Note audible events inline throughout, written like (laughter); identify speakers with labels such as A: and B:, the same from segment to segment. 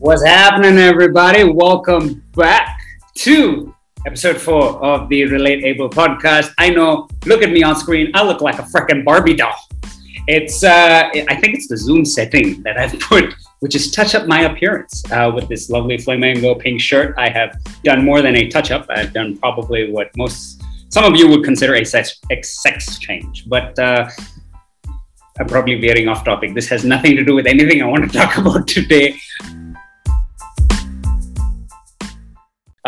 A: What's happening, everybody? Welcome back to episode four of the Relate Able podcast. I know, look at me on screen. I look like a freaking Barbie doll. It's, uh, I think it's the Zoom setting that I've (laughs) put, which is touch up my appearance uh, with this lovely flamingo pink shirt. I have done more than a touch up. I've done probably what most, some of you would consider a sex, a sex change, but uh, I'm probably veering off topic. This has nothing to do with anything I want to (laughs) talk about today.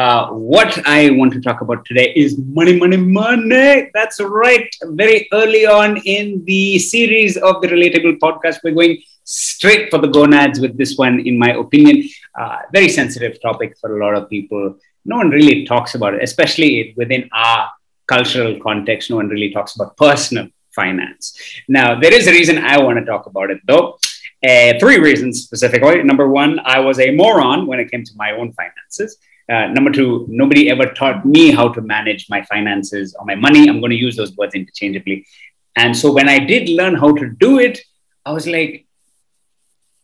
A: Uh, what I want to talk about today is money, money, money. That's right. Very early on in the series of the Relatable podcast, we're going straight for the gonads with this one, in my opinion. Uh, very sensitive topic for a lot of people. No one really talks about it, especially within our cultural context. No one really talks about personal finance. Now, there is a reason I want to talk about it, though. Uh, three reasons specifically. Number one, I was a moron when it came to my own finances. Uh, number two, nobody ever taught me how to manage my finances or my money. I'm going to use those words interchangeably. And so when I did learn how to do it, I was like,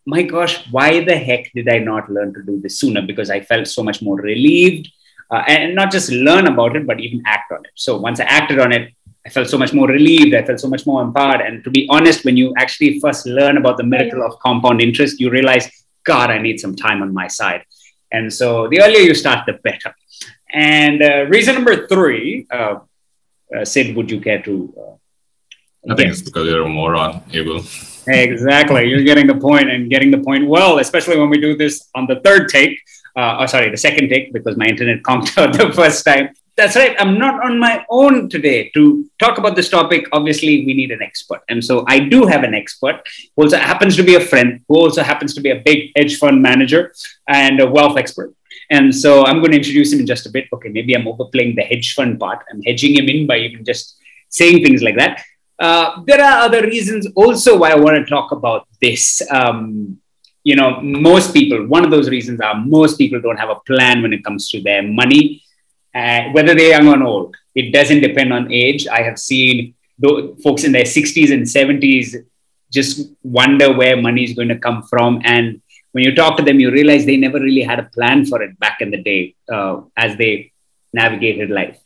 A: my gosh, why the heck did I not learn to do this sooner? Because I felt so much more relieved uh, and not just learn about it, but even act on it. So once I acted on it, I felt so much more relieved. I felt so much more empowered. And to be honest, when you actually first learn about the miracle of compound interest, you realize, God, I need some time on my side. And so the earlier you start, the better. And uh, reason number three, uh, uh, Sid, would you care to?
B: Uh, I think it's because you're a moron, Abel.
A: Exactly. You're getting the point and getting the point well, especially when we do this on the third take. Uh, oh, sorry, the second take because my internet conked (laughs) out the first time. That's right. I'm not on my own today to talk about this topic. Obviously, we need an expert. And so I do have an expert who also happens to be a friend, who also happens to be a big hedge fund manager and a wealth expert. And so I'm going to introduce him in just a bit. Okay, maybe I'm overplaying the hedge fund part. I'm hedging him in by even just saying things like that. Uh, there are other reasons also why I want to talk about this. Um, you know, most people, one of those reasons are most people don't have a plan when it comes to their money uh, whether they're young or old. It doesn't depend on age. I have seen folks in their 60s and 70s just wonder where money is going to come from. And when you talk to them, you realize they never really had a plan for it back in the day uh, as they navigated life.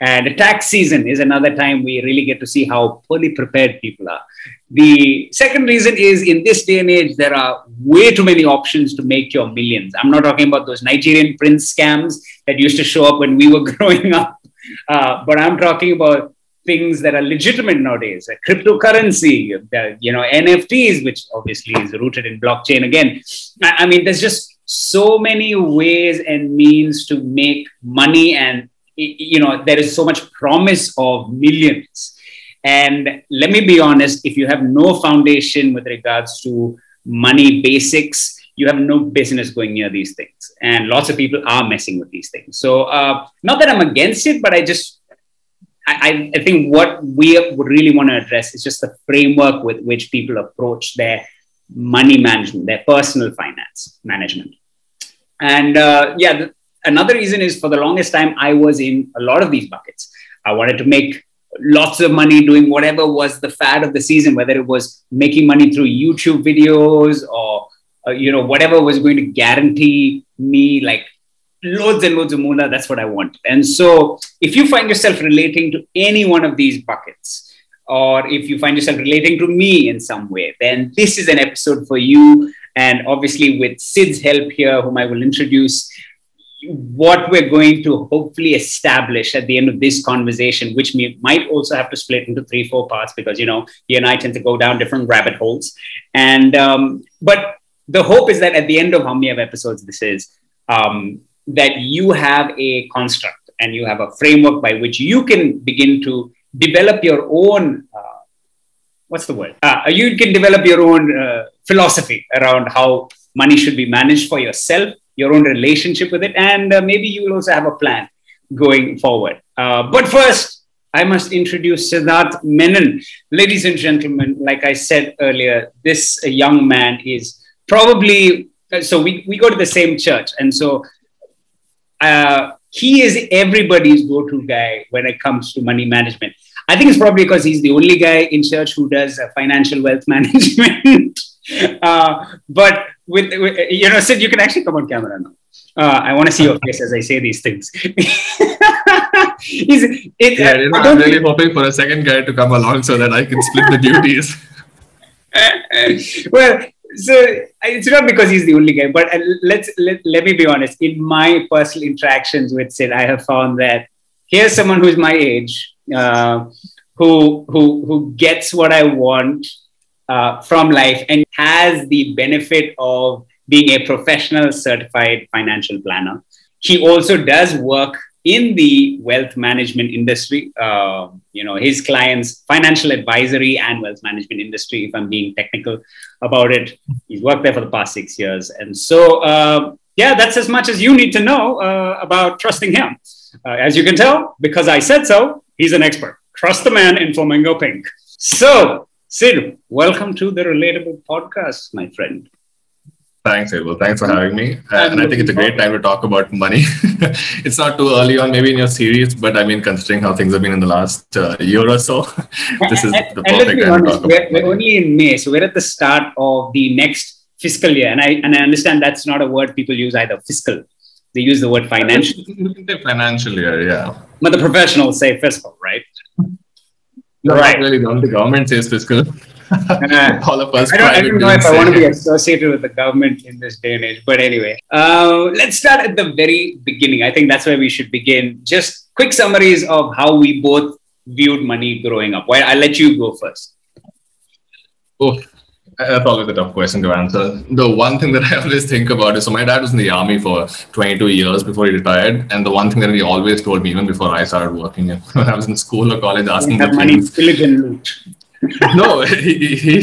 A: And the tax season is another time we really get to see how poorly prepared people are. The second reason is in this day and age, there are way too many options to make your millions. I'm not talking about those Nigerian prince scams that used to show up when we were (laughs) growing up, uh, but I'm talking about things that are legitimate nowadays, like cryptocurrency, you know, NFTs, which obviously is rooted in blockchain again. I mean, there's just so many ways and means to make money and you know there is so much promise of millions and let me be honest if you have no foundation with regards to money basics, you have no business going near these things. And lots of people are messing with these things. So, uh, not that I'm against it, but I just, I, I think what we would really want to address is just the framework with which people approach their money management, their personal finance management. And uh, yeah, the, another reason is for the longest time, I was in a lot of these buckets. I wanted to make lots of money doing whatever was the fad of the season, whether it was making money through YouTube videos or uh, you know whatever was going to guarantee me like loads and loads of moolah. That's what I want. And so, if you find yourself relating to any one of these buckets, or if you find yourself relating to me in some way, then this is an episode for you. And obviously, with Sid's help here, whom I will introduce, what we're going to hopefully establish at the end of this conversation, which we might also have to split into three, four parts because, you know, he and I tend to go down different rabbit holes. And, um, but the hope is that at the end of how many of episodes this is, um, that you have a construct and you have a framework by which you can begin to develop your own, uh, what's the word? Uh, you can develop your own uh, philosophy around how money should be managed for yourself your own relationship with it, and uh, maybe you will also have a plan going forward. Uh, but first, I must introduce Siddharth Menon. Ladies and gentlemen, like I said earlier, this uh, young man is probably, uh, so we, we go to the same church. And so uh, he is everybody's go to guy when it comes to money management. I think it's probably because he's the only guy in church who does uh, financial wealth (laughs) management. Uh, but with, with, you know, Sid, you can actually come on camera now. Uh, I want to see your face as I say these things. (laughs)
B: it, yeah, you know, I'm really hoping for a second guy to come along so that I can split the duties. (laughs) (laughs)
A: well, so it's not because he's the only guy, but uh, let's let, let me be honest. In my personal interactions with Sid, I have found that here's someone who's my age, uh, who who who gets what I want uh, from life and has the benefit of being a professional certified financial planner. He also does work in the wealth management industry. Uh, you know, his clients, financial advisory and wealth management industry, if I'm being technical about it. He's worked there for the past six years. And so, uh, yeah, that's as much as you need to know uh, about trusting him. Uh, as you can tell, because I said so, he's an expert. Trust the man in Flamingo Pink. So, Sid, welcome to the Relatable Podcast, my friend.
B: Thanks, Abel. Thanks for having me. Uh, and I think it's a great time to talk about money. (laughs) it's not too early on, maybe in your series, but I mean, considering how things have been in the last uh, year or so, (laughs) this is the perfect
A: time honest, to talk we're, about. We're only in May, so we're at the start of the next fiscal year, and I and I understand that's not a word people use either. Fiscal, they use the word financial.
B: financial year, yeah.
A: But the professionals say fiscal, right?
B: No, right. really. The government says fiscal. (laughs)
A: All of us. I don't, I don't know if I want to be associated with the government in this day and age, but anyway, uh, let's start at the very beginning. I think that's where we should begin. Just quick summaries of how we both viewed money growing up. Why I'll let you go first.
B: Oh, that's always a tough question to answer. The one thing that I always think about is so my dad was in the army for 22 years before he retired, and the one thing that he always told me, even before I started working, (laughs) when I was in school or college, asking
A: me money, pillage loot
B: no, (laughs) he, he,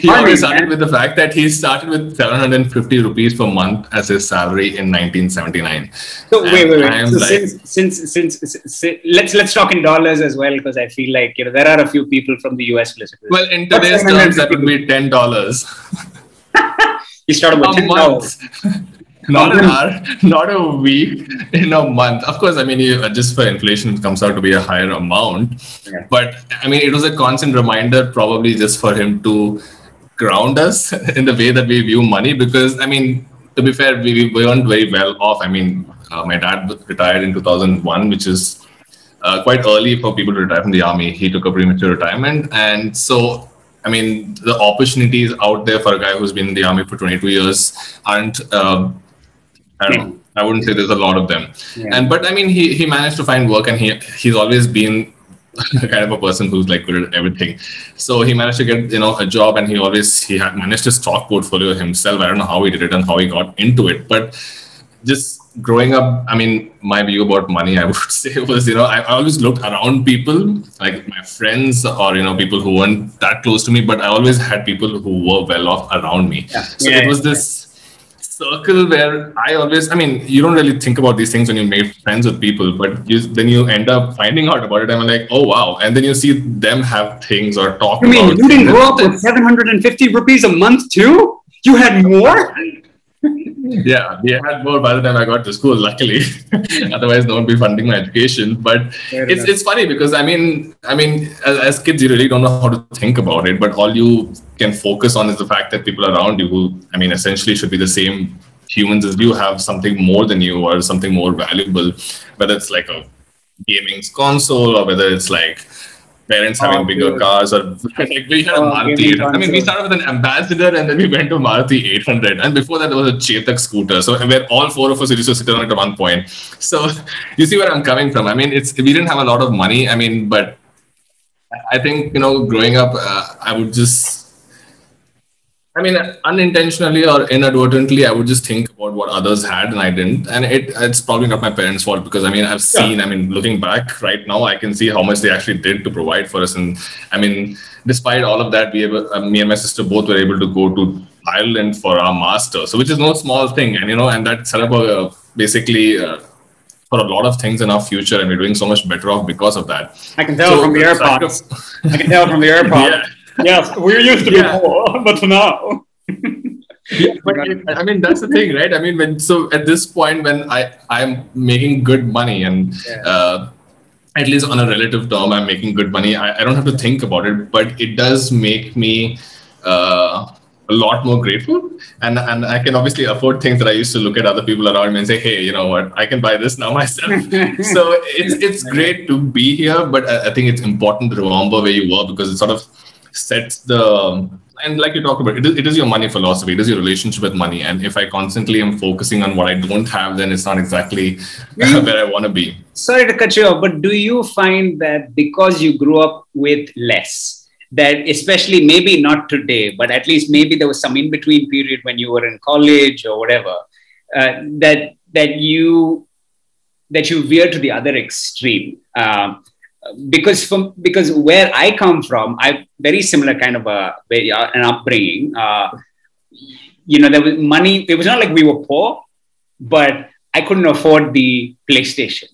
B: he always started with the fact that he started with 750 rupees per month as his salary in 1979.
A: So and wait, wait, wait. So like, since, since, since, since, let's let's talk in dollars as well because I feel like you know there are a few people from the US listening.
B: Well, in today's terms, that would be ten dollars.
A: he started with ten dollars
B: not an hour, (laughs) not a week, in a month. Of course, I mean, you adjust for inflation, it comes out to be a higher amount. Yeah. But I mean, it was a constant reminder, probably just for him to ground us (laughs) in the way that we view money. Because I mean, to be fair, we, we weren't very well off. I mean, uh, my dad retired in 2001, which is uh, quite early for people to retire from the army. He took a premature retirement, and so I mean, the opportunities out there for a guy who's been in the army for 22 years aren't uh, I don't know. I wouldn't say there's a lot of them. Yeah. And but I mean, he he managed to find work, and he he's always been (laughs) kind of a person who's like good at everything. So he managed to get you know a job, and he always he had managed his stock portfolio himself. I don't know how he did it and how he got into it, but just growing up, I mean, my view about money, I (laughs) would say was, you know, I, I always looked around people, like my friends or, you know, people who weren't that close to me, but I always had people who were well off around me. Yeah. So yeah. it was this circle where I always, I mean, you don't really think about these things when you make friends with people, but you, then you end up finding out about it. And I'm like, oh wow! And then you see them have things or talk.
A: I mean, you didn't grow up with 750 rupees a month too? You had more?
B: Yeah, we had more by the time I got to school, luckily. (laughs) Otherwise, no one would be funding my education. But it's it's funny because I mean, I mean, as, as, kids, you really don't know how to think about it. But all you can focus on is the fact that people around you, who I mean, essentially should be the same humans as you, have something more than you or something more valuable. Whether it's like a gaming console or whether it's like parents having oh, bigger cars or (laughs) like we had a oh, Maruti. I mean, we started with an Ambassador and then we went to Maruti 800. And before that, there was a Chetak scooter. So where all four of us used to sit on it at one point. So (laughs) you see where I'm coming from. I mean, it's we didn't have a lot of money. I mean, but I think you know, growing up, uh, I would just I mean, unintentionally or inadvertently, I would just think about what others had and I didn't. And it it's probably not my parents' fault because I mean, I've seen, yeah. I mean, looking back right now, I can see how much they actually did to provide for us. And I mean, despite all of that, we able, uh, me and my sister both were able to go to Ireland for our master, so which is no small thing. And you know, and that set up a basically. Uh, for a lot of things in our future, and we're doing so much better off because of that.
A: I can tell so, from the (laughs) AirPods. I can tell from the (laughs) AirPods. yeah yes, we used to be yeah. poor, (laughs) but now.
B: yeah, but I mean that's the thing, right? I mean, when so at this point when I I'm making good money and yeah. uh, at least on a relative term, I'm making good money. I, I don't have to think about it, but it does make me uh, a lot more grateful and and i can obviously afford things that i used to look at other people around me and say hey you know what i can buy this now myself (laughs) so it's it's great to be here but I, I think it's important to remember where you were because it sort of sets the and like you talked about, it is, it is your money philosophy. It is your relationship with money. And if I constantly am focusing on what I don't have, then it's not exactly (laughs) where I want to be.
A: Sorry to cut you off, but do you find that because you grew up with less, that especially maybe not today, but at least maybe there was some in between period when you were in college or whatever, uh, that that you that you veer to the other extreme. Um, because from because where I come from, I very similar kind of a an upbringing. Uh, you know, there was money. It was not like we were poor, but I couldn't afford the PlayStation.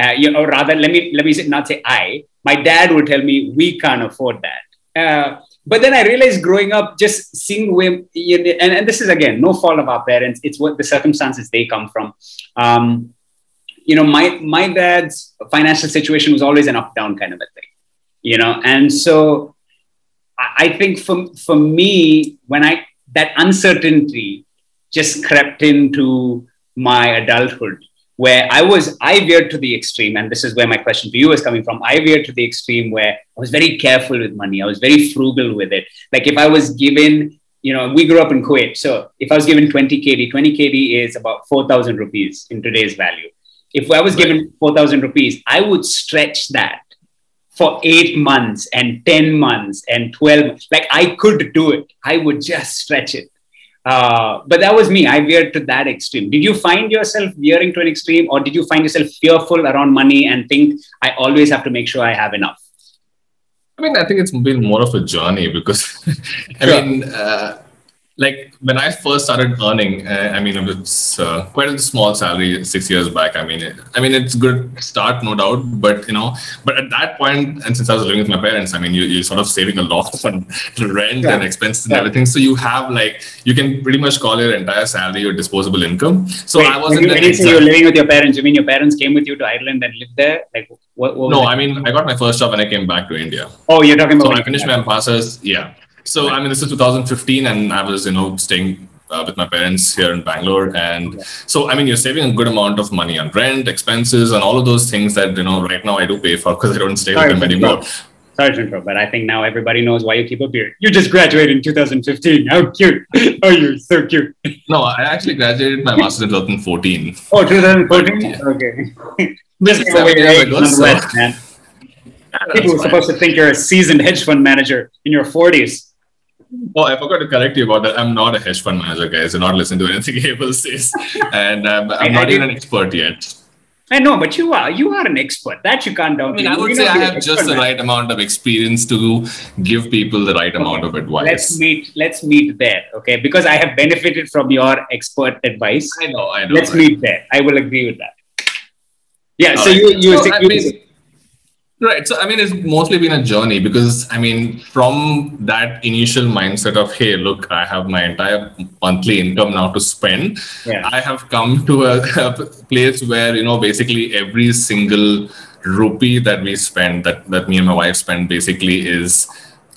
A: Uh, you know, rather let me let me say, not say I. My dad would tell me we can't afford that. Uh, but then I realized growing up, just seeing women, and, and this is again no fault of our parents. It's what the circumstances they come from. Um, you know, my my dad's financial situation was always an up down kind of a thing, you know, and so I think for for me, when I that uncertainty just crept into my adulthood, where I was I veered to the extreme, and this is where my question to you is coming from. I veered to the extreme where I was very careful with money. I was very frugal with it. Like if I was given you know, we grew up in Kuwait. So if I was given 20 KD, 20 KD is about 4,000 rupees in today's value. If I was given 4,000 rupees, I would stretch that for eight months and 10 months and 12 months. Like I could do it. I would just stretch it. Uh, but that was me. I veered to that extreme. Did you find yourself veering to an extreme or did you find yourself fearful around money and think, I always have to make sure I have enough?
B: I mean, I think it's been more of a journey because, (laughs) I mean, uh, like when I first started earning, uh, I mean, it's uh, quite a small salary six years back. I mean, it, I mean, it's good start, no doubt. But you know, but at that point, and since I was living with my parents, I mean, you, you're sort of saving a lot (laughs) on rent yeah. and expenses yeah. and everything. So you have like you can pretty much call your entire salary your disposable income. So Wait, I wasn't.
A: When you, say you're living with your parents, you mean your parents came with you to Ireland and lived there? Like what? what
B: no, I mean, I got my first job when I came back to India.
A: Oh, you're talking about.
B: So I finished my masters. Yeah. So I mean, this is 2015, and I was you know staying uh, with my parents here in Bangalore, and yeah. so I mean, you're saving a good amount of money on rent, expenses, and all of those things that you know right now I do pay for because I don't stay Sorry, with them anymore.
A: Sorry to interrupt, but I think now everybody knows why you keep a beard. You just graduated in 2015. How cute! (laughs) Oh, you're so cute.
B: No, I actually graduated my master's in 2014.
A: Oh, 2014. Yeah. Okay. (laughs) just give away age, nonetheless, so. man. (laughs) People were supposed to think you're a seasoned hedge fund manager in your 40s.
B: Oh, I forgot to correct you about that. I'm not a hedge fund manager, guys. Do not listen to anything (laughs) Abel says. And um, I'm I, not I even an expert yet.
A: I know, but you are. You are an expert. That you can't doubt. I
B: mean, I would say I have just the right amount of experience to give people the right okay. amount of advice.
A: Let's meet. Let's meet there, okay? Because I have benefited from your expert advice.
B: I know. I know.
A: Let's right. meet there. I will agree with that. Yeah. All so right. you you, so, you, mean,
B: Right. So, I mean, it's mostly been a journey because, I mean, from that initial mindset of, hey, look, I have my entire monthly income now to spend, yeah. I have come to a, (laughs) a, place where, you know, basically every single rupee that we spend, that, that me and my wife spend, basically is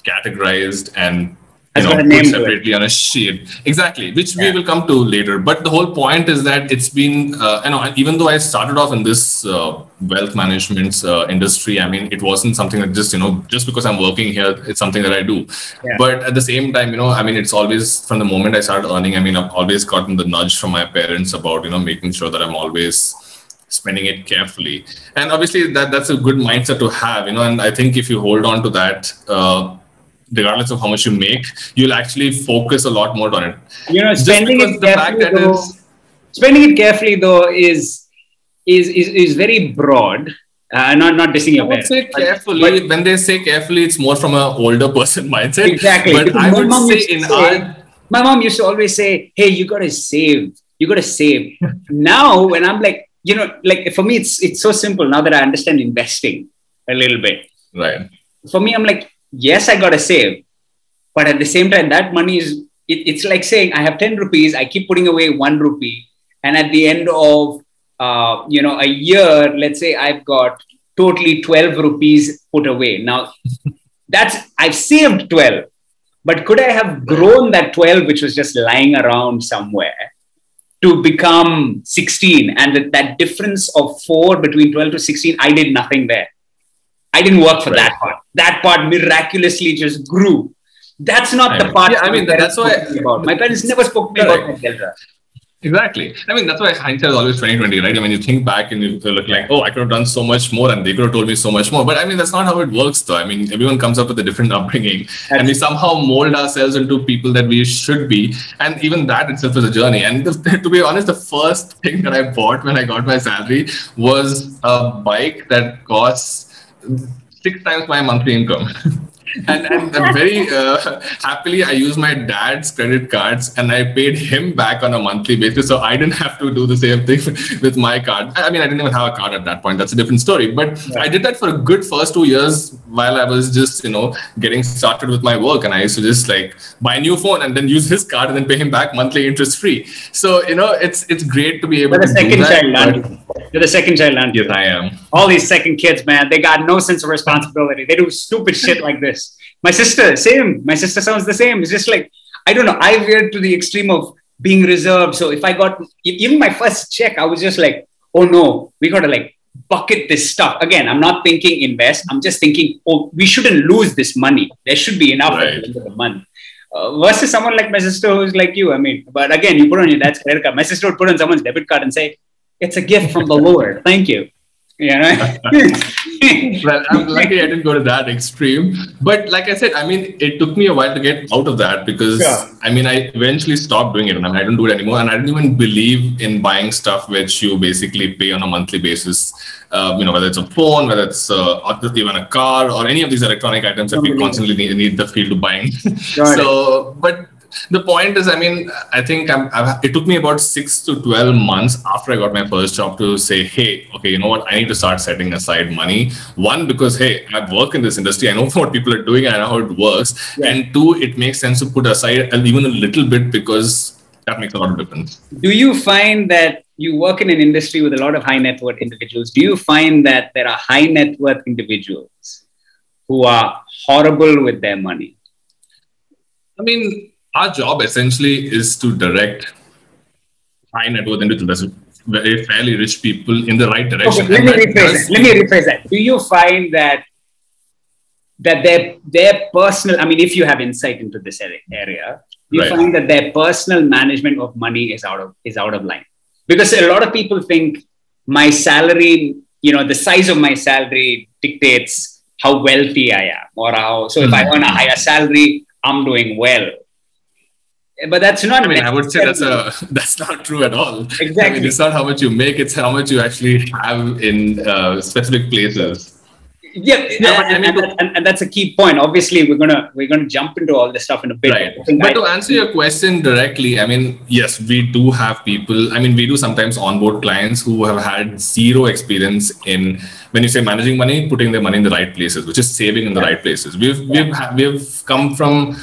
B: categorized and you know, put separately on a sheet. Exactly, which yeah. we will come to later. But the whole point is that it's been, uh, you know, even though I started off in this uh, wealth management uh, industry, I mean, it wasn't something that just, you know, just because I'm working here, it's something that I do. Yeah. But at the same time, you know, I mean, it's always from the moment I started earning, I mean, I've always gotten the nudge from my parents about, you know, making sure that I'm always spending it carefully and obviously that that's a good mindset to have you know and i think if you hold on to that uh, regardless of how much you make, you'll actually focus a lot more on it.
A: You know, spending it carefully, though, is, spending it carefully though is is is, is very broad. Uh, not not dissing your
B: would say carefully. But, when they say carefully, it's more from an older person (laughs) mindset.
A: Exactly.
B: But I would say in say, our
A: my mom used to always say, "Hey, you gotta save. You gotta save." (laughs) now, when I'm like, you know, like for me, it's it's so simple now that I understand investing a little bit.
B: Right.
A: For me, I'm like, yes, I got to save. But at the same time, that money is, it, it's like saying I have 10 rupees, I keep putting away one rupee. And at the end of, uh, you know, a year, let's say I've got totally 12 rupees put away. Now, (laughs) that's, I've saved 12, But could I have grown that 12, which was just lying around somewhere, to become 16? And that, that difference of four between 12 to 16, I did nothing there. I didn't work for right. that part. That part miraculously just grew. That's not the part.
B: Yeah, I mean, that's why.
A: About. My parents never spoke to me about Delta.
B: Exactly. I mean, that's why hindsight is always 2020, right? I mean, you think back and you look like, oh, I could have done so much more and they could have told me so much more. But I mean, that's not how it works, though. I mean, everyone comes up with a different (laughs) upbringing and we somehow mold ourselves into people that we should be. And even that itself is a journey. And the, (laughs) to be honest, the first thing that I bought when I got my salary was a bike that costs six times my monthly income. (laughs) and, and very uh, happily i used my dad's credit cards and i paid him back on a monthly basis. So i didn't have to do the same thing (laughs) with my card. I mean i didn't even have a card at that point. That's a different story. But yeah. i did that for a good first two years while i was just you know getting started with my work. And i used to just like buy a new phone and then use his card and then pay him back monthly interest free. So you know it's it's great to be able
A: You're
B: to
A: the second child aren't you're the second child aren't
B: yes i am.
A: All these second kids man they got no sense of responsibility. They do stupid shit like this my sister, same. My sister sounds the same. It's just like, I don't know. I veered to the extreme of being reserved. So if I got even my first check, I was just like, oh no, we got to like bucket this stuff. Again, I'm not thinking invest. I'm just thinking, oh, we shouldn't lose this money. There should be enough right. at the the month. Uh, versus someone like my sister who's like you. I mean, but again, you put on your dad's credit card. My sister would put on someone's debit card and say, it's a gift from the Lord. Thank you. You (laughs) know?
B: well, I'm lucky I didn't go to that extreme. But like I said, I mean, it took me a while to get out of that because yeah. I mean, I eventually stopped doing it and I, don't do it anymore. And I didn't even believe in buying stuff which you basically pay on a monthly basis. Uh, you know, whether it's a phone, whether it's uh, even a car or any of these electronic items that we constantly need, need the feel to buying. (laughs) so, but the point is, I mean, I think I'm, I've, it took me about six to 12 months after I got my first job to say, hey, okay, you know what? I need to start setting aside money. One, because, hey, I work in this industry. I know (laughs) what people are doing. I know how it works. Yeah. And two, it makes sense to put aside even a little bit because that makes a lot of difference.
A: Do you find that you work in an industry with a lot of high net worth individuals? Do you find that there are high net worth individuals who are horrible with their money?
B: I mean, our job essentially is to direct high net worth individuals, very fairly rich people in the right direction.
A: Okay, let me rephrase does... that. Let me rephrase that. Do you find that that their their personal, I mean, if you have insight into this area, you right. find that their personal management of money is out of is out of line? Because a lot of people think my salary, you know, the size of my salary dictates how wealthy I am, or how. So if mm-hmm. I earn a higher salary, I'm doing well but that's not.
B: I mean, I would say that's a (laughs) that's not true at all. Exactly. I mean, it's not how much you make; it's how much you actually have in uh, specific places.
A: Yeah, yeah and, I mean, and, and, and, that's a key point. Obviously, we're gonna we're gonna jump into all this stuff in a bit.
B: Right. But to answer your question directly, I mean, yes, we do have people. I mean, we do sometimes onboard clients who have had zero experience in when you say managing money, putting their money in the right places, which is saving in the right places. We've we've we've come from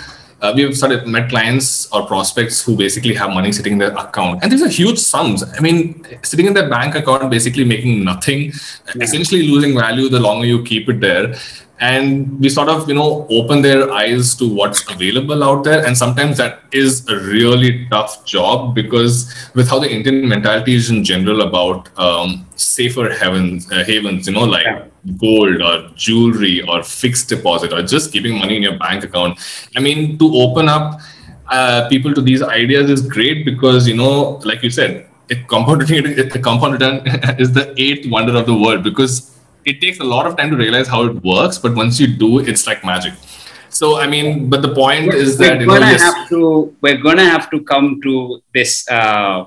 B: uh, we've started met clients or prospects who basically have money sitting in their account. And these are huge sums. I mean sitting in their bank account basically making nothing yeah. essentially losing value the longer you keep it there and we sort of you know open their eyes to what's available out there and sometimes that is a really tough job because with how the indian mentality is in general about um, safer havens uh, havens you know like yeah. gold or jewelry or fixed deposit or just keeping money in your bank account i mean to open up uh, people to these ideas is great because you know like you said a compound return, (laughs) a compound return (laughs) is the eighth wonder of the world because it takes a lot of time to realize how it works, but once you do, it's like magic. So I mean, but the point we're, is that
A: we're gonna know, have to we're gonna have to come to this. Uh,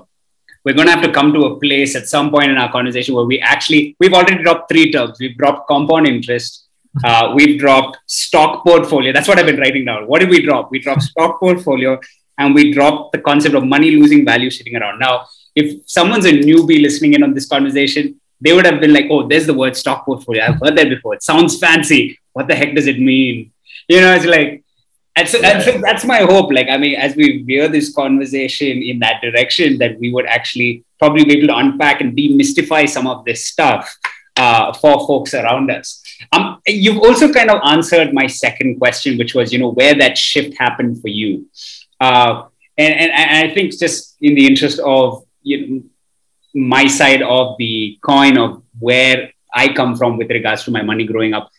A: we're gonna have to come to a place at some point in our conversation where we actually we've already dropped three terms. We've dropped compound interest. Uh, we've dropped stock portfolio. That's what I've been writing down. What did we drop? We dropped stock portfolio, and we dropped the concept of money losing value sitting around. Now, if someone's a newbie listening in on this conversation, they would have been like, oh, there's the word stock portfolio. I've heard that before. It sounds fancy. What the heck does it mean? You know, it's like, and so, and so that's my hope. Like, I mean, as we veer this conversation in that direction, that we would actually probably be able to unpack and demystify some of this stuff uh, for folks around us. Um, you've also kind of answered my second question, which was, you know, where that shift happened for you. Uh, and, and, and I think just in the interest of you know, my side of the coin of where I come from with regards to my money growing up,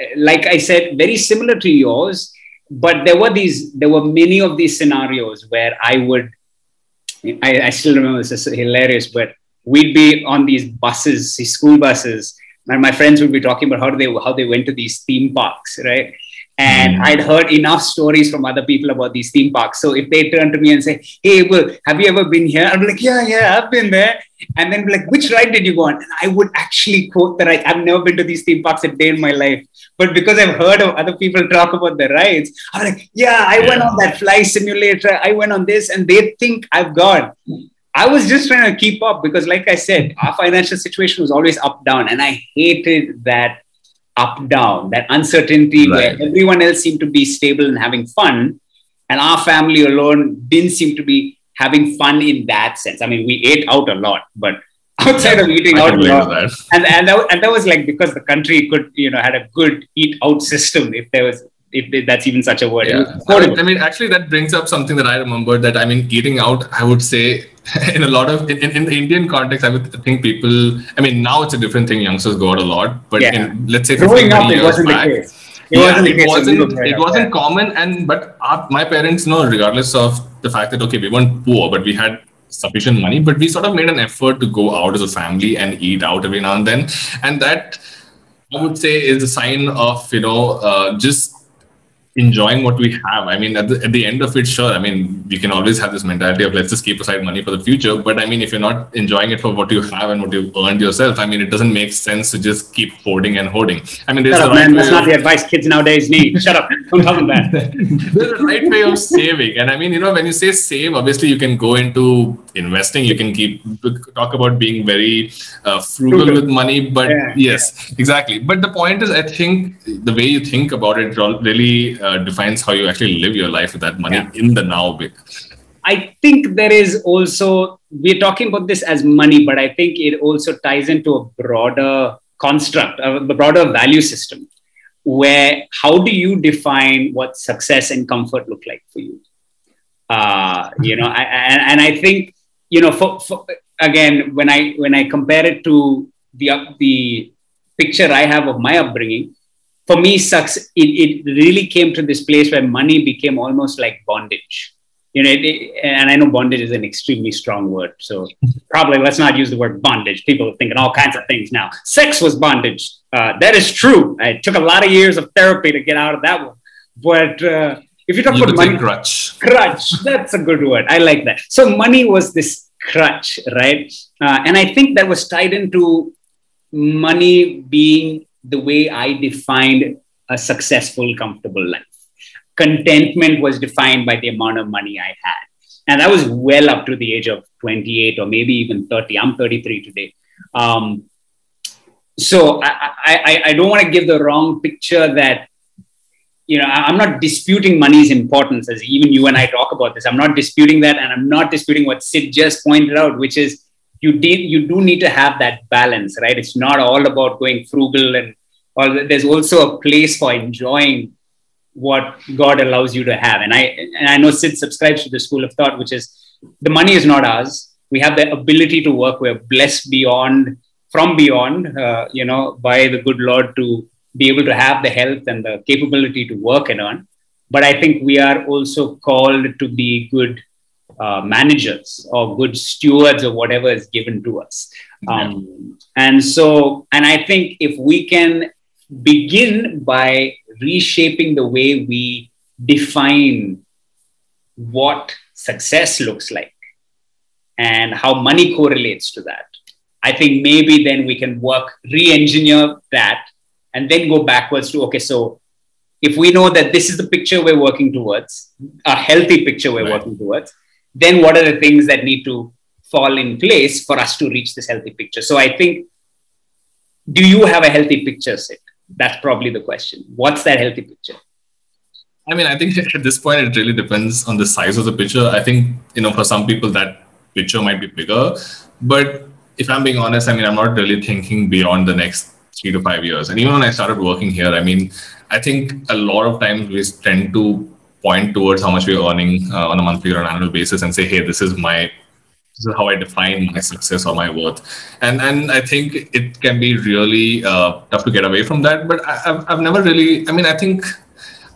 A: uh, like I said, very similar to yours, but there were these, there were many of these scenarios where I would, I, I still remember this is hilarious, but we'd be on these buses, these school buses, and my friends would be talking about how they how they went to these theme parks, right? And mm. I'd heard enough stories from other people about these theme parks. So if they turn to me and say, "Hey, well, have you ever been here?" I'd be like, "Yeah, yeah, I've been there." And then be like, "Which ride did you go on?" And I would actually quote that I, I've never been to these theme parks a day in my life, but because I've heard of other people talk about the rides, I'm like, "Yeah, I yeah. went on that fly simulator. I went on this," and they think I've gone. I was just trying to keep up because, like I said, our financial situation was always up down, and I hated that up down, that uncertainty right. where everyone else seemed to be stable and having fun, and our family alone didn't seem to be having fun in that sense. I mean, we ate out a lot, but (laughs) outside of eating out, lot, and and that, and that was like because the country could you know had a good eat out system if there was if that's even such a word.
B: Yeah. I mean, actually, that brings up something that I remember that I mean, eating out, I would say (laughs) in a lot of in, in, the Indian context, I would think people. I mean, now it's a different thing. Youngsters go out a lot, but yeah. in, let's say
A: growing up, it wasn't back, the case.
B: It yeah, wasn't, it wasn't, it wasn't common, and but our, my parents know, regardless of the fact that okay, we weren't poor, but we had sufficient money, but we sort of made an effort to go out as a family and eat out every now and then, and that I would say is a sign of you know uh, just enjoying what we have. I mean, at the, at the end of it, sure. I mean, we can always have this mentality of let's just keep aside money for the future. But I mean, if you're not enjoying it for what you have and what you've earned yourself, I mean, it doesn't make sense to just keep hoarding and hoarding. I mean,
A: there's Shut up, right man. That's not the advice kids nowadays need. Shut up. Don't tell them that. (laughs)
B: there's a right way of saving. And I mean, you know, when you say save, obviously you can go into investing. You can keep talk about being very uh, frugal, frugal, with money. But yeah. yes, exactly. But the point is, I think the way you think about it really uh, defines how you actually live your life with that money yeah. in the now bit.
A: I think there is also, we're talking about this as money, but I think it also ties into a broader construct, a broader value system, where how do you define what success and comfort look like for you? Uh, you know, I, and, and I think, you know, for, for, again, when I when I compare it to the the picture I have of my upbringing, for me, sucks. It, it really came to this place where money became almost like bondage. You know, it, it, and I know bondage is an extremely strong word. So (laughs) probably let's not use the word bondage. People are thinking all kinds of things now. Sex was bondage. Uh, that is true. It took a lot of years of therapy to get out of that one. But uh, if you talk about money,
B: crutch.
A: Crutch. That's a good word. I like that. So money was this crutch, right? Uh, and I think that was tied into money being the way I defined a successful, comfortable life. Contentment was defined by the amount of money I had. And that was well up to the age of 28 or maybe even 30. I'm 33 today. Um, so I, I, I don't want to give the wrong picture that, you know, I'm not disputing money's importance as even you and I talk about this. I'm not disputing that. And I'm not disputing what Sid just pointed out, which is you you do need to have that balance right it's not all about going frugal and or there's also a place for enjoying what god allows you to have and i and i know sid subscribes to the school of thought which is the money is not ours we have the ability to work we're blessed beyond from beyond uh, you know by the good lord to be able to have the health and the capability to work and earn but i think we are also called to be good uh, managers or good stewards of whatever is given to us. Um, and so, and I think if we can begin by reshaping the way we define what success looks like and how money correlates to that, I think maybe then we can work, re engineer that, and then go backwards to okay, so if we know that this is the picture we're working towards, a healthy picture we're right. working towards, then what are the things that need to fall in place for us to reach this healthy picture? So I think, do you have a healthy picture, Sid? That's probably the question. What's that healthy picture?
B: I mean, I think (laughs) at this point, it really depends on the size of the picture. I think, you know, for some people, that picture might be bigger. But if I'm being honest, I mean, I'm not really thinking beyond the next three to five years. And even when I started working here, I mean, I think a lot of times we tend to point towards how much we're earning uh, on a monthly or an annual basis and say, hey, this is my this is how I define my success or my worth. And and I think it can be really uh, tough to get away from that. But I, have I've never really, I mean, I think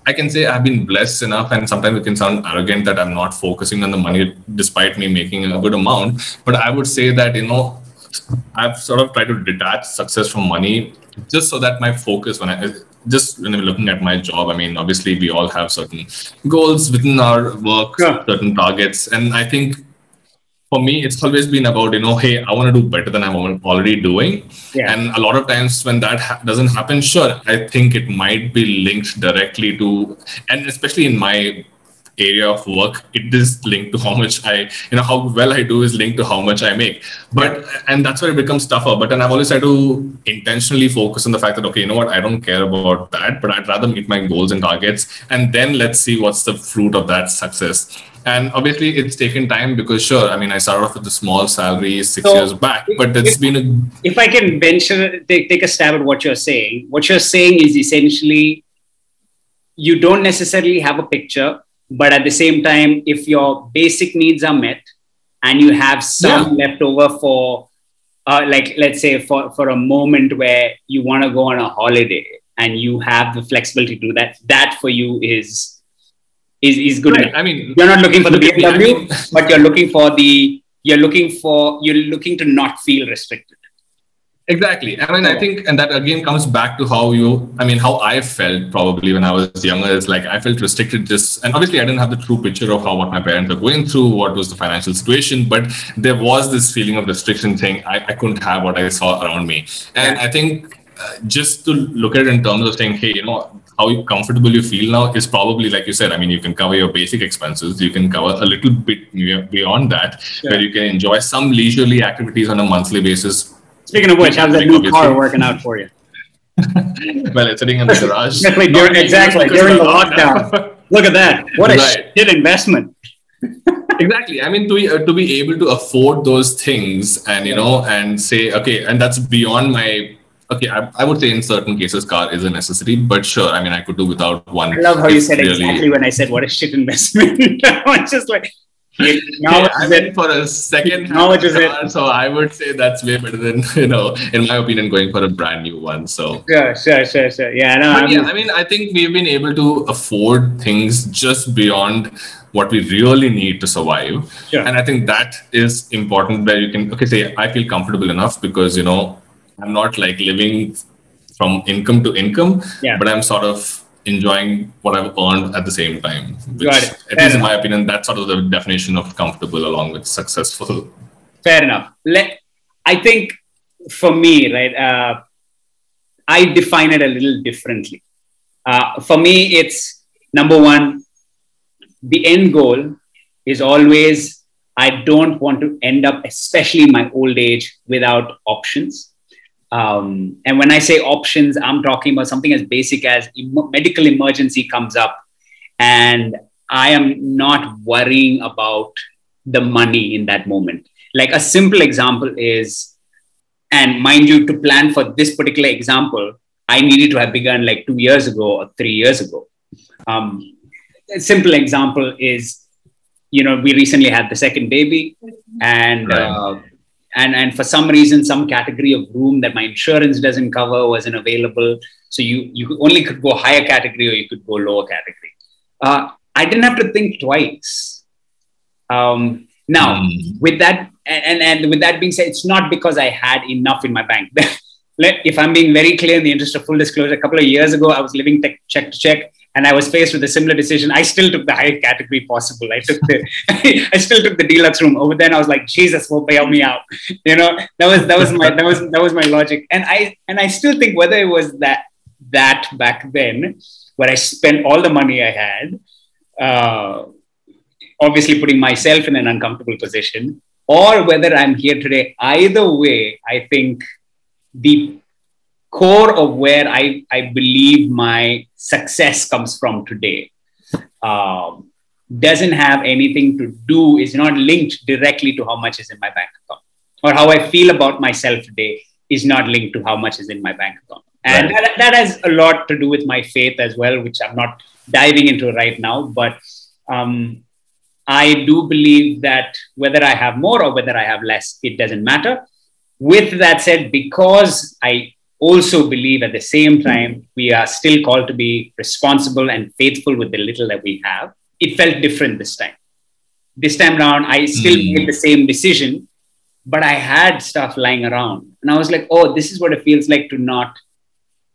B: I can say I've been blessed enough, and sometimes it can sound arrogant that I'm not focusing on the money despite me making a good amount. But I would say that, you know, I've sort of tried to detach success from money just so that my focus when I just when I'm looking at my job, I mean, obviously we all have certain goals within our work, yeah. certain targets. And I think for me, it's always been about, you know, hey, I want to do better than I'm already doing. Yeah. And a lot of times when that ha- doesn't happen, sure, I think it might be linked directly to, and especially in my area of work it is linked to how much i you know how well i do is linked to how much i make. But and that's where it becomes tougher. But then i've always tried to intentionally focus on the fact that okay you know what? I don't care about that but i'd rather meet my goals and targets. And then let's see what's the fruit of that success. And obviously it's taken time because sure i mean i started off with a small salary six so years back but it's
A: if,
B: been a
A: if i can venture take, take a stab at what you're saying what you're saying is essentially you don't necessarily have a picture but at the same time if your basic needs are met and you have some yeah. left over for uh, like let's say for, for a moment where you want to go on a holiday and you have the flexibility to do that that for you is is, is good right. i
B: mean
A: you're not looking for the bmw but you're looking for the you're looking for you're looking to not feel restricted
B: Exactly. I mean, I think, and that again comes back to how you, I mean, how I felt probably when I was younger is like I felt restricted just, and obviously I didn't have the true picture of how what my parents are going through, what was the financial situation, but there was this feeling of restriction thing. I, I couldn't have what I saw around me. And I think uh, just to look at it in terms of saying, hey, you know, how comfortable you feel now is probably like you said. I mean, you can cover your basic expenses, you can cover a little bit beyond that, yeah. where you can enjoy some leisurely activities on a monthly basis
A: Speaking of which, how's that new car working out for you? (laughs)
B: well, it's sitting in the (laughs) garage.
A: exactly, during, exactly, during the lockdown. Look at that. What a right. shit investment.
B: exactly. I mean, to be, uh, to be able to afford those things and, you know, and say, okay, and that's beyond my okay, I, I, would say in certain cases, car is a necessity, but sure, I mean, I could do without one.
A: I love how you said really... exactly when I said what a shit investment. (laughs) I was just like,
B: now I went for a second
A: is it?
B: So I would say that's way better than (laughs) you know, in my opinion, going for a brand new one. So
A: yeah, sure, sure, sure. Yeah, no,
B: yeah. I mean, I think we've been able to afford things just beyond what we really need to survive. Sure. And I think that is important. Where you can okay, say I feel comfortable enough because you know I'm not like living from income to income, yeah. but I'm sort of enjoying what I've earned at the same time. Which, Got it. at least in my opinion, that's sort of the definition of comfortable along with successful.
A: Fair enough. Let, I think for me, right, uh, I define it a little differently. Uh, for me, it's number one, the end goal is always I don't want to end up, especially in my old age, without options. Um, and when I say options, I'm talking about something as basic as em- medical emergency comes up, and I am not worrying about the money in that moment. Like a simple example is, and mind you, to plan for this particular example, I needed to have begun like two years ago or three years ago. Um, a simple example is, you know, we recently had the second baby, and right. uh, and and for some reason some category of room that my insurance doesn't cover wasn't available. So you you only could go higher category or you could go lower category. Uh, i didn't have to think twice. Um, now mm. with that and, and with that being said it's not because i had enough in my bank. (laughs) If i'm being very clear in the interest of full disclosure a couple of years ago i was living tech, check to check and I was faced with a similar decision. I still took the highest category possible. I took the, (laughs) I still took the deluxe room. Over then, I was like, Jesus will bail me out. (laughs) You know, that was that was my that was that was my logic. And I and I still think whether it was that that back then, where I spent all the money I had, uh, obviously putting myself in an uncomfortable position, or whether I'm here today. Either way, I think the core of where I, I believe my success comes from today um, doesn't have anything to do, is not linked directly to how much is in my bank account or how I feel about myself today. is not linked to how much is in my bank account. And right. that, that has a lot to do with my faith as well, which I'm not diving into right now. But um, I do believe that whether I have more or whether I have less, it doesn't matter. With that said, because I also believe at the same time we are still called to be responsible and faithful with the little that we have, it felt different this time. This time around, I still mm. made the same decision, but I had stuff lying around. And I was like, oh, this is what it feels like to not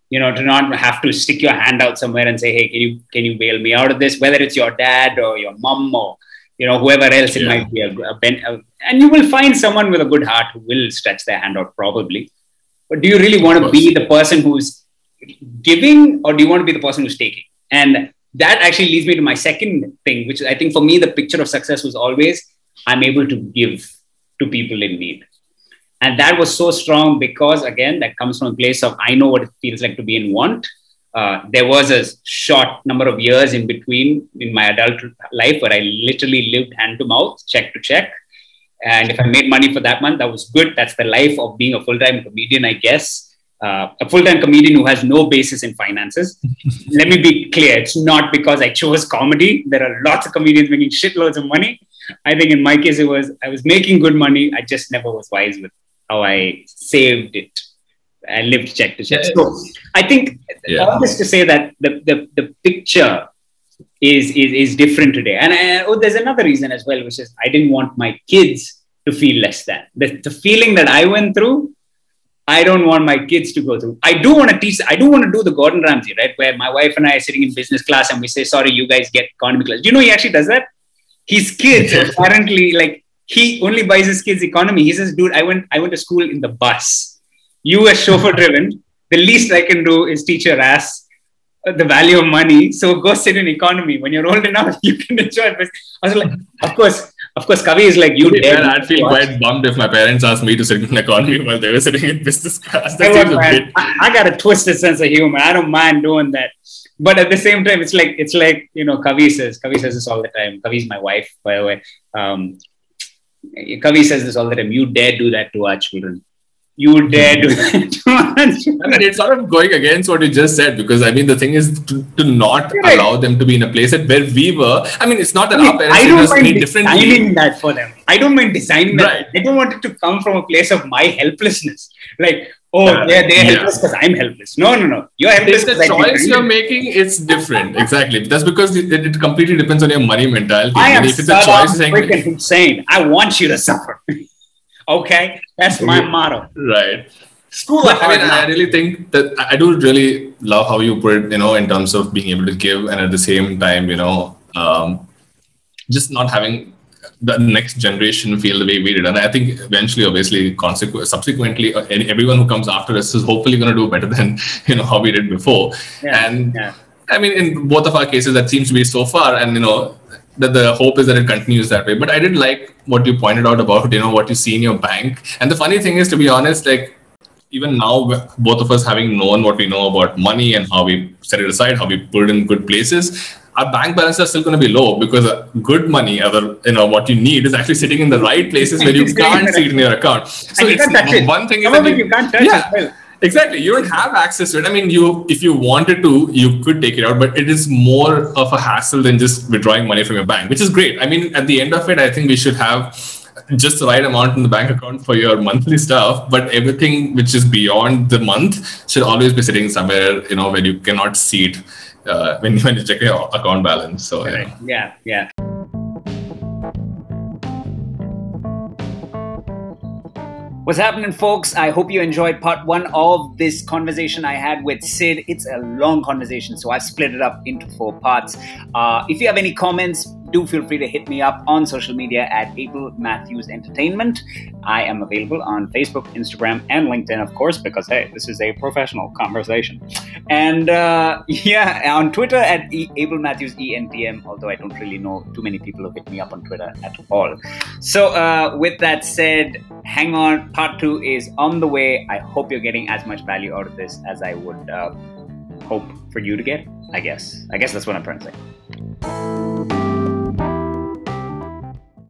A: you know to not have to stick your hand out somewhere and say hey can you can you bail me out of this whether it's your dad or your mom or you know whoever else it yeah. might be a, a, a, and you will find someone with a good heart who will stretch their hand out probably but do you really want to be the person who's giving or do you want to be the person who's taking? And that actually leads me to my second thing which i think for me the picture of success was always i'm able to give to people in need. And that was so strong because again that comes from a place of i know what it feels like to be in want. Uh, there was a short number of years in between in my adult life where i literally lived hand to mouth check to check and if i made money for that month that was good that's the life of being a full-time comedian i guess uh, a full-time comedian who has no basis in finances. (laughs) Let me be clear: it's not because I chose comedy. There are lots of comedians making shitloads of money. I think in my case, it was I was making good money. I just never was wise with how I saved it I lived check to check. Yeah. So I think yeah. all this to say that the, the, the picture is, is, is different today. And I, oh, there's another reason as well, which is I didn't want my kids to feel less than. The, the feeling that I went through, I don't want my kids to go through. I do want to teach, I do want to do the Gordon Ramsay, right? Where my wife and I are sitting in business class and we say, sorry, you guys get economy class. Do you know he actually does that? His kids (laughs) apparently like he only buys his kids economy. He says, dude, I went, I went to school in the bus. You are chauffeur driven. The least I can do is teach your ass the value of money. So go sit in economy. When you're old enough, (laughs) you can enjoy it. I was like, of course, of course, Kavi is like you.
B: Yeah, I'd feel quite bummed if my parents asked me to sit in economy (laughs) while they were sitting in business class. That
A: seems a bit. I, I got a twisted sense of humor. I don't mind doing that. But at the same time, it's like it's like you know, Kavi says. Kavi says this all the time. Kavi's my wife, by the way. Um, Kavi says this all the time. You dare do that to our children. You dare do that to. (laughs) (laughs)
B: I mean, it's sort of going against what you just said because I mean, the thing is to, to not right. allow them to be in a place that where we were. I mean, it's not that I mean, our parents I don't
A: mind designing that for them. I don't mind designing that. I don't want it to come from a place of my helplessness. Like, oh, yeah. they're, they're helpless because I'm helpless. No, no, no. You're helpless.
B: It's the choice you're making, it's different. (laughs) exactly. That's because it, it, completely depends on your money mentality.
A: I am if it's a choice freaking insane. I want you to suffer. Okay? That's my motto.
B: Right. School but, I mean, I really think that I do really love how you put it, you know, in terms of being able to give and at the same time, you know, um, just not having the next generation feel the way we did. And I think eventually, obviously, consequently, subsequently, uh, everyone who comes after us is hopefully going to do better (laughs) than you know how we did before. Yeah, and yeah. I mean, in both of our cases, that seems to be so far. And you know, that the hope is that it continues that way. But I did like what you pointed out about you know what you see in your bank. And the funny thing is, to be honest, like even now both of us having known what we know about money and how we set it aside how we put it in good places our bank balances are still going to be low because uh, good money, uh, other you know what you need, is actually sitting in the right places where you (laughs) can't see it in your account. So it's one thing
A: is that you, you, can't touch yeah, it.
B: Exactly. You don't have access to it. I mean, you if you wanted to, you could take it out, but it is more of a hassle than just withdrawing money from your bank, which is great. I mean, at the end of it, I think we should have just the right amount in the bank account for your (laughs) monthly stuff, but everything which is beyond the month should always be sitting somewhere, you know, where you cannot see it uh, when, when you (laughs) check your account balance. So
A: right. yeah, yeah. What's happening, folks? I hope you enjoyed part one of this conversation I had with Sid. It's a long conversation, so I've split it up into four parts. Uh, if you have any comments, do feel free to hit me up on social media at Abel Matthews Entertainment. I am available on Facebook, Instagram, and LinkedIn, of course, because hey, this is a professional conversation. And uh, (laughs) yeah, on Twitter at e- Abel Matthews ENTM, although I don't really know too many people who hit me up on Twitter at all. So, uh, with that said, hang on. Part two is on the way. I hope you're getting as much value out of this as I would uh, hope for you to get. I guess. I guess that's what I'm trying to say.